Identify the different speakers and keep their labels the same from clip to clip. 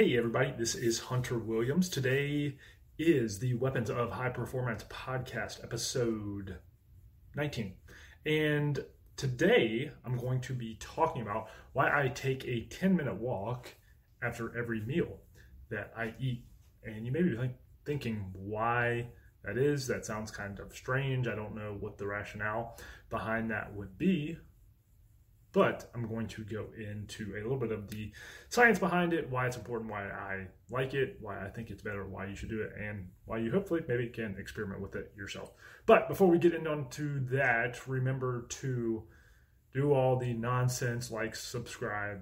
Speaker 1: Hey, everybody, this is Hunter Williams. Today is the Weapons of High Performance podcast, episode 19. And today I'm going to be talking about why I take a 10 minute walk after every meal that I eat. And you may be think, thinking why that is. That sounds kind of strange. I don't know what the rationale behind that would be but I'm going to go into a little bit of the science behind it, why it's important, why I like it, why I think it's better, why you should do it, and why you hopefully maybe can experiment with it yourself. But before we get into that, remember to do all the nonsense like subscribe,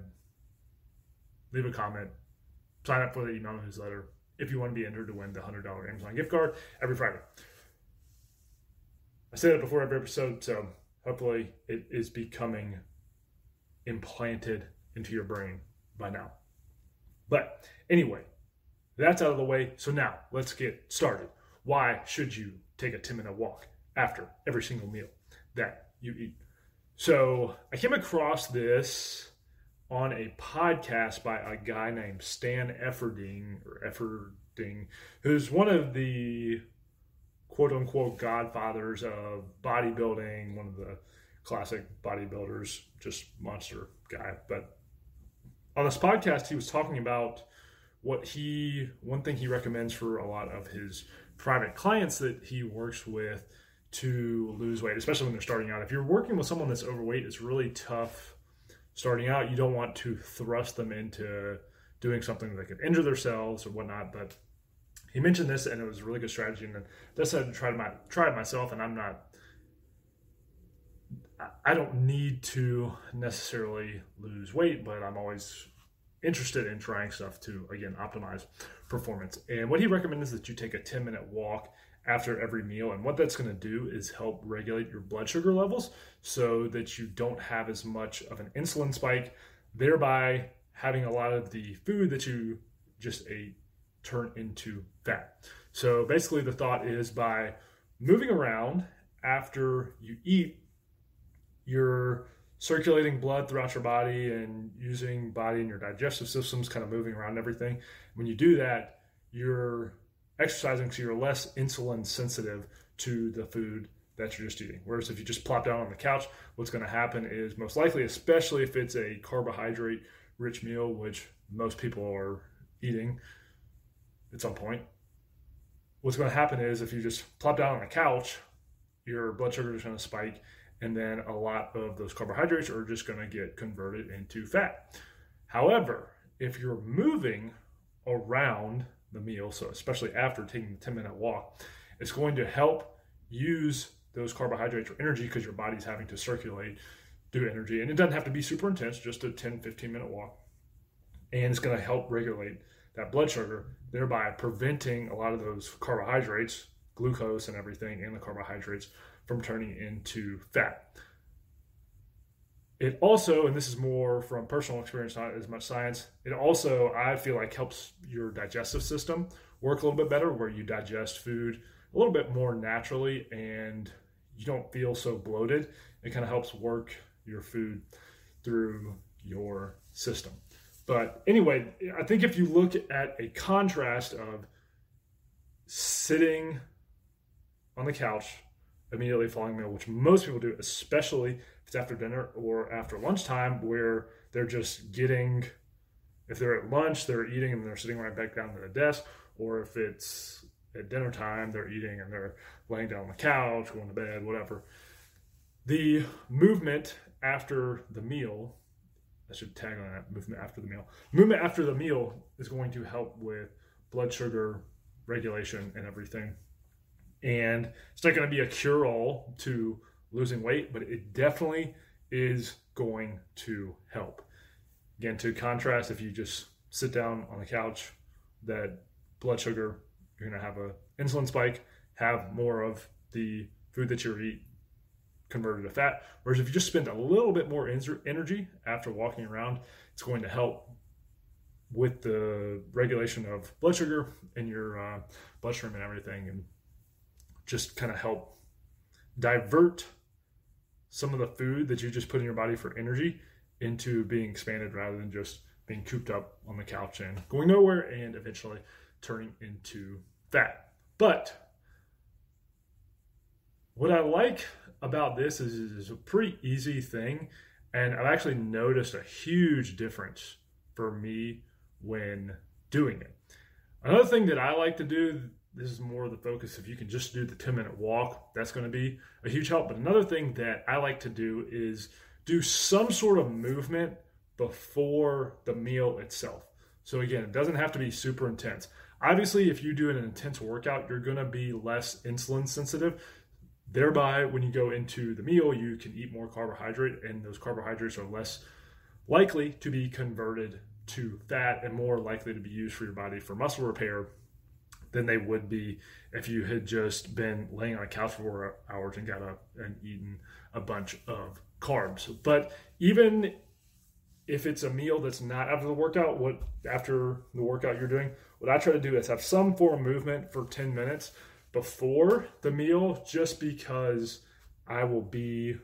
Speaker 1: leave a comment, sign up for the email newsletter if you want to be entered to win the $100 Amazon gift card every Friday. I say that before every episode, so hopefully it is becoming implanted into your brain by now. But anyway, that's out of the way. So now let's get started. Why should you take a 10 minute walk after every single meal that you eat? So I came across this on a podcast by a guy named Stan Efferding or Efferding, who's one of the quote unquote godfathers of bodybuilding, one of the classic bodybuilders, just monster guy. But on this podcast, he was talking about what he, one thing he recommends for a lot of his private clients that he works with to lose weight, especially when they're starting out. If you're working with someone that's overweight, it's really tough starting out. You don't want to thrust them into doing something that could injure themselves or whatnot. But he mentioned this, and it was a really good strategy. And that's I tried my tried myself, and I'm not I don't need to necessarily lose weight, but I'm always interested in trying stuff to again optimize performance. And what he recommends is that you take a 10 minute walk after every meal. And what that's going to do is help regulate your blood sugar levels so that you don't have as much of an insulin spike, thereby having a lot of the food that you just ate turn into fat. So basically, the thought is by moving around after you eat you're circulating blood throughout your body and using body and your digestive systems kind of moving around everything. When you do that, you're exercising so you're less insulin sensitive to the food that you're just eating. Whereas if you just plop down on the couch, what's going to happen is most likely, especially if it's a carbohydrate rich meal, which most people are eating at some point, what's going to happen is if you just plop down on the couch, your blood sugar is going to spike and then a lot of those carbohydrates are just going to get converted into fat. However, if you're moving around the meal, so especially after taking the 10 minute walk, it's going to help use those carbohydrates for energy because your body's having to circulate, do energy. And it doesn't have to be super intense, just a 10, 15 minute walk. And it's going to help regulate that blood sugar, thereby preventing a lot of those carbohydrates, glucose and everything, and the carbohydrates from turning into fat. It also, and this is more from personal experience, not as much science, it also, I feel like, helps your digestive system work a little bit better, where you digest food a little bit more naturally and you don't feel so bloated. It kind of helps work your food through your system. But anyway, I think if you look at a contrast of sitting on the couch immediately following meal, which most people do, especially if it's after dinner or after lunchtime, where they're just getting, if they're at lunch, they're eating and they're sitting right back down to the desk, or if it's at dinner time, they're eating and they're laying down on the couch, going to bed, whatever. The movement after the meal, I should tag on that movement after the meal. Movement after the meal is going to help with blood sugar regulation and everything and it's not going to be a cure all to losing weight, but it definitely is going to help. Again, to contrast, if you just sit down on the couch, that blood sugar, you're going to have a insulin spike, have more of the food that you eat converted to fat. Whereas if you just spend a little bit more energy after walking around, it's going to help with the regulation of blood sugar in your uh, bloodstream and everything, and just kind of help divert some of the food that you just put in your body for energy into being expanded rather than just being cooped up on the couch and going nowhere and eventually turning into fat. But what I like about this is it's a pretty easy thing. And I've actually noticed a huge difference for me when doing it. Another thing that I like to do, this is more of the focus. If you can just do the 10 minute walk, that's going to be a huge help. But another thing that I like to do is do some sort of movement before the meal itself. So again, it doesn't have to be super intense. Obviously, if you do an intense workout, you're going to be less insulin sensitive. Thereby, when you go into the meal, you can eat more carbohydrate, and those carbohydrates are less likely to be converted to fat and more likely to be used for your body for muscle repair than they would be if you had just been laying on a couch for hours and got up and eaten a bunch of carbs. But even if it's a meal that's not after the workout, what after the workout you're doing, what I try to do is have some form of movement for 10 minutes before the meal just because I will be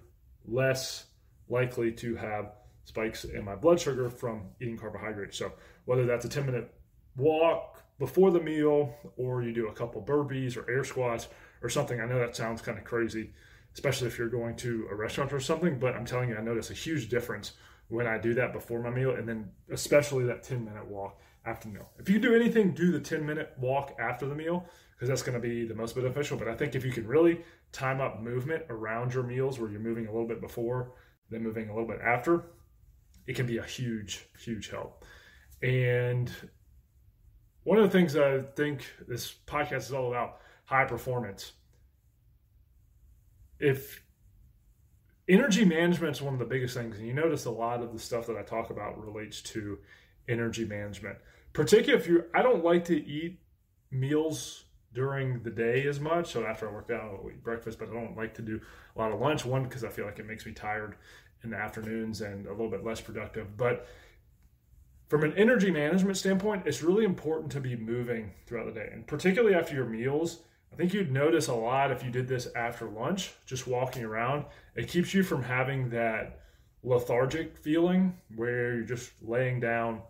Speaker 1: less likely to have spikes in my blood sugar from eating carbohydrates. So whether that's a 10 minute walk before the meal or you do a couple burpees or air squats or something, I know that sounds kind of crazy, especially if you're going to a restaurant or something, but I'm telling you, I notice a huge difference when I do that before my meal and then especially that 10 minute walk after the meal. If you do anything, do the 10 minute walk after the meal because that's going to be the most beneficial. But I think if you can really time up movement around your meals where you're moving a little bit before, then moving a little bit after, it can be a huge, huge help. And one of the things I think this podcast is all about high performance. If energy management is one of the biggest things, and you notice a lot of the stuff that I talk about relates to energy management. Particularly if you, I don't like to eat meals during the day as much. So after I work out, I'll eat breakfast, but I don't like to do a lot of lunch. One, because I feel like it makes me tired in the afternoons and a little bit less productive. But from an energy management standpoint, it's really important to be moving throughout the day. And particularly after your meals, I think you'd notice a lot if you did this after lunch, just walking around. It keeps you from having that lethargic feeling where you're just laying down,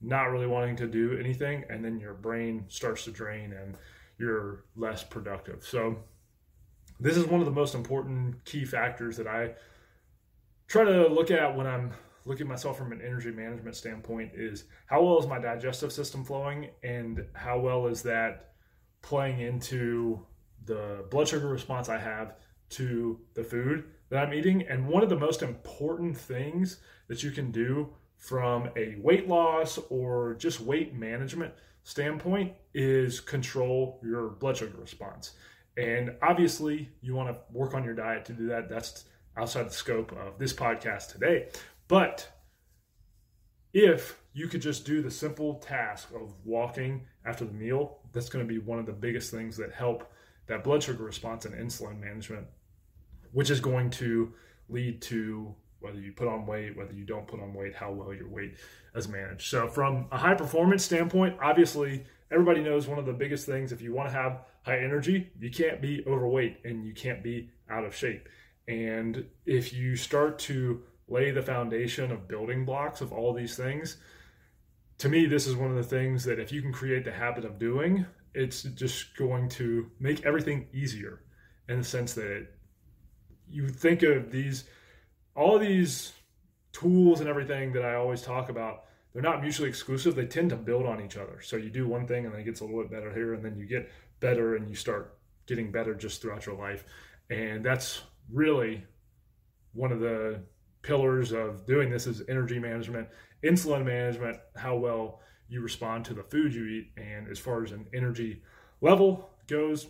Speaker 1: not really wanting to do anything, and then your brain starts to drain and you're less productive. So, this is one of the most important key factors that I try to look at when I'm looking at myself from an energy management standpoint is how well is my digestive system flowing and how well is that playing into the blood sugar response I have to the food that I'm eating. And one of the most important things that you can do from a weight loss or just weight management standpoint is control your blood sugar response. And obviously, you want to work on your diet to do that. That's outside the scope of this podcast today. But if you could just do the simple task of walking after the meal, that's going to be one of the biggest things that help that blood sugar response and insulin management, which is going to lead to whether you put on weight, whether you don't put on weight, how well your weight is managed. So, from a high performance standpoint, obviously, everybody knows one of the biggest things if you want to have high energy, you can't be overweight and you can't be out of shape. And if you start to lay the foundation of building blocks of all these things, to me, this is one of the things that if you can create the habit of doing, it's just going to make everything easier in the sense that you think of these, all these tools and everything that I always talk about, they're not mutually exclusive. They tend to build on each other. So you do one thing and then it gets a little bit better here, and then you get better and you start getting better just throughout your life. And that's really one of the pillars of doing this is energy management, insulin management, how well you respond to the food you eat. And as far as an energy level goes,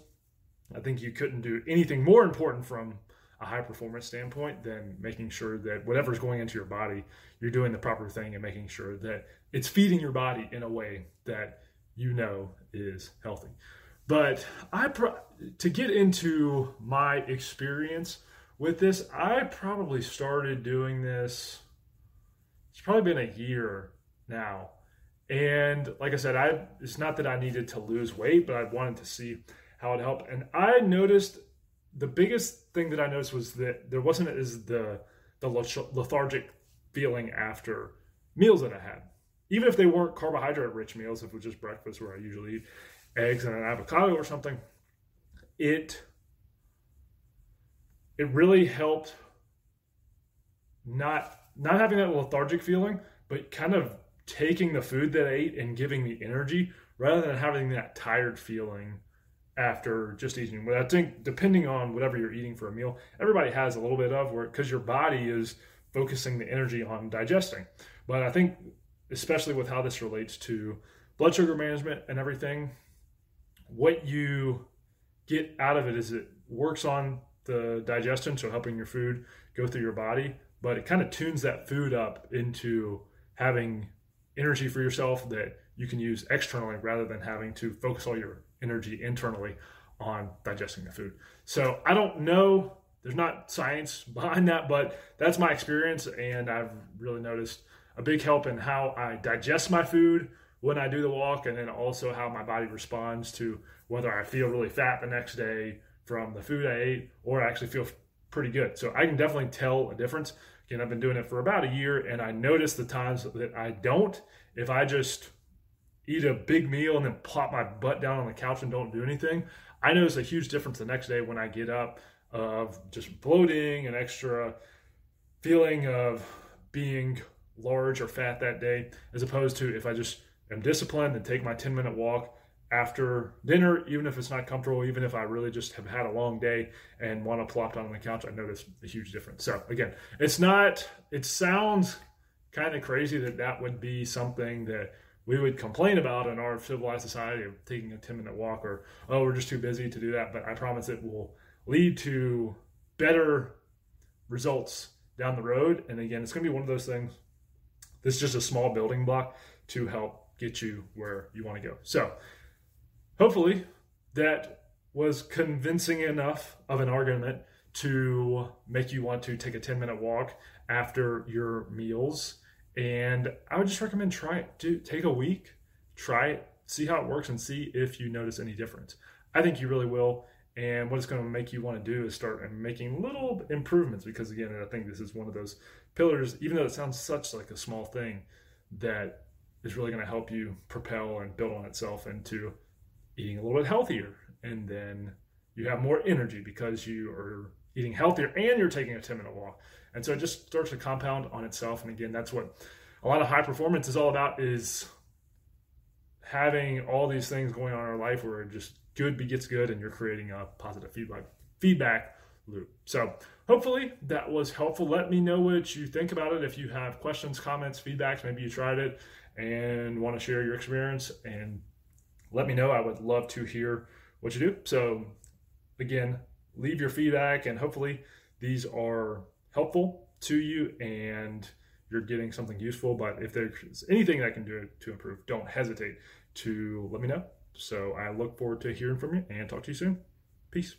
Speaker 1: I think you couldn't do anything more important from a high performance standpoint than making sure that whatever's going into your body, you're doing the proper thing and making sure that it's feeding your body in a way that you know is healthy. But I to get into my experience with this, I probably started doing this. It's probably been a year now. And like I said, I it's not that I needed to lose weight, but I wanted to see how it helped. And I noticed the biggest thing that I noticed was that there wasn't as the the lethargic feeling after meals that I had. even if they weren't carbohydrate rich meals, if it was just breakfast where I usually eat eggs and an avocado or something, it it really helped not not having that lethargic feeling, but kind of taking the food that I ate and giving me energy rather than having that tired feeling after just eating. But I think depending on whatever you're eating for a meal, everybody has a little bit of where because your body is focusing the energy on digesting. But I think especially with how this relates to blood sugar management and everything, what you get out of it is it works on the digestion, so helping your food go through your body, but it kind of tunes that food up into having energy for yourself that you can use externally rather than having to focus all your energy internally on digesting the food. So I don't know, there's not science behind that, but that's my experience, and I've really noticed a big help in how I digest my food when I do the walk, and then also how my body responds to whether I feel really fat the next day from the food I ate or I actually feel pretty good. So I can definitely tell a difference. Again, I've been doing it for about a year, and I notice the times that I don't. If I just eat a big meal and then plop my butt down on the couch and don't do anything, I notice a huge difference the next day when I get up of just bloating and extra feeling of being large or fat that day, as opposed to if I just am disciplined and take my 10 minute walk after dinner, even if it's not comfortable, even if I really just have had a long day and want to plop down on the couch, I notice a huge difference. So again, it's not, it sounds kind of crazy that that would be something that we would complain about in our civilized society of taking a 10 minute walk or, oh, we're just too busy to do that. But I promise it will lead to better results down the road. And again, it's going to be one of those things this is just a small building block to help get you where you want to go. So, hopefully, that was convincing enough of an argument to make you want to take a 10 minute walk after your meals. And I would just recommend try it. Do take a week, try it, see how it works, and see if you notice any difference. I think you really will. And what it's going to make you want to do is start making little improvements because, again, I think this is one of those pillars, even though it sounds such like a small thing, that is really going to help you propel and build on itself into eating a little bit healthier. And then you have more energy because you are eating healthier and you're taking a 10 minute walk. And so it just starts to compound on itself. And again, that's what a lot of high performance is all about is having all these things going on in our life where just good begets good and you're creating a positive feedback feedback loop. So hopefully that was helpful. Let me know what you think about it. If you have questions, comments, feedbacks, maybe you tried it and want to share your experience and let me know. I would love to hear what you do. So again, leave your feedback and hopefully these are helpful to you and you're getting something useful. But if there's anything I can do to improve, don't hesitate to let me know. So I look forward to hearing from you and talk to you soon. Peace.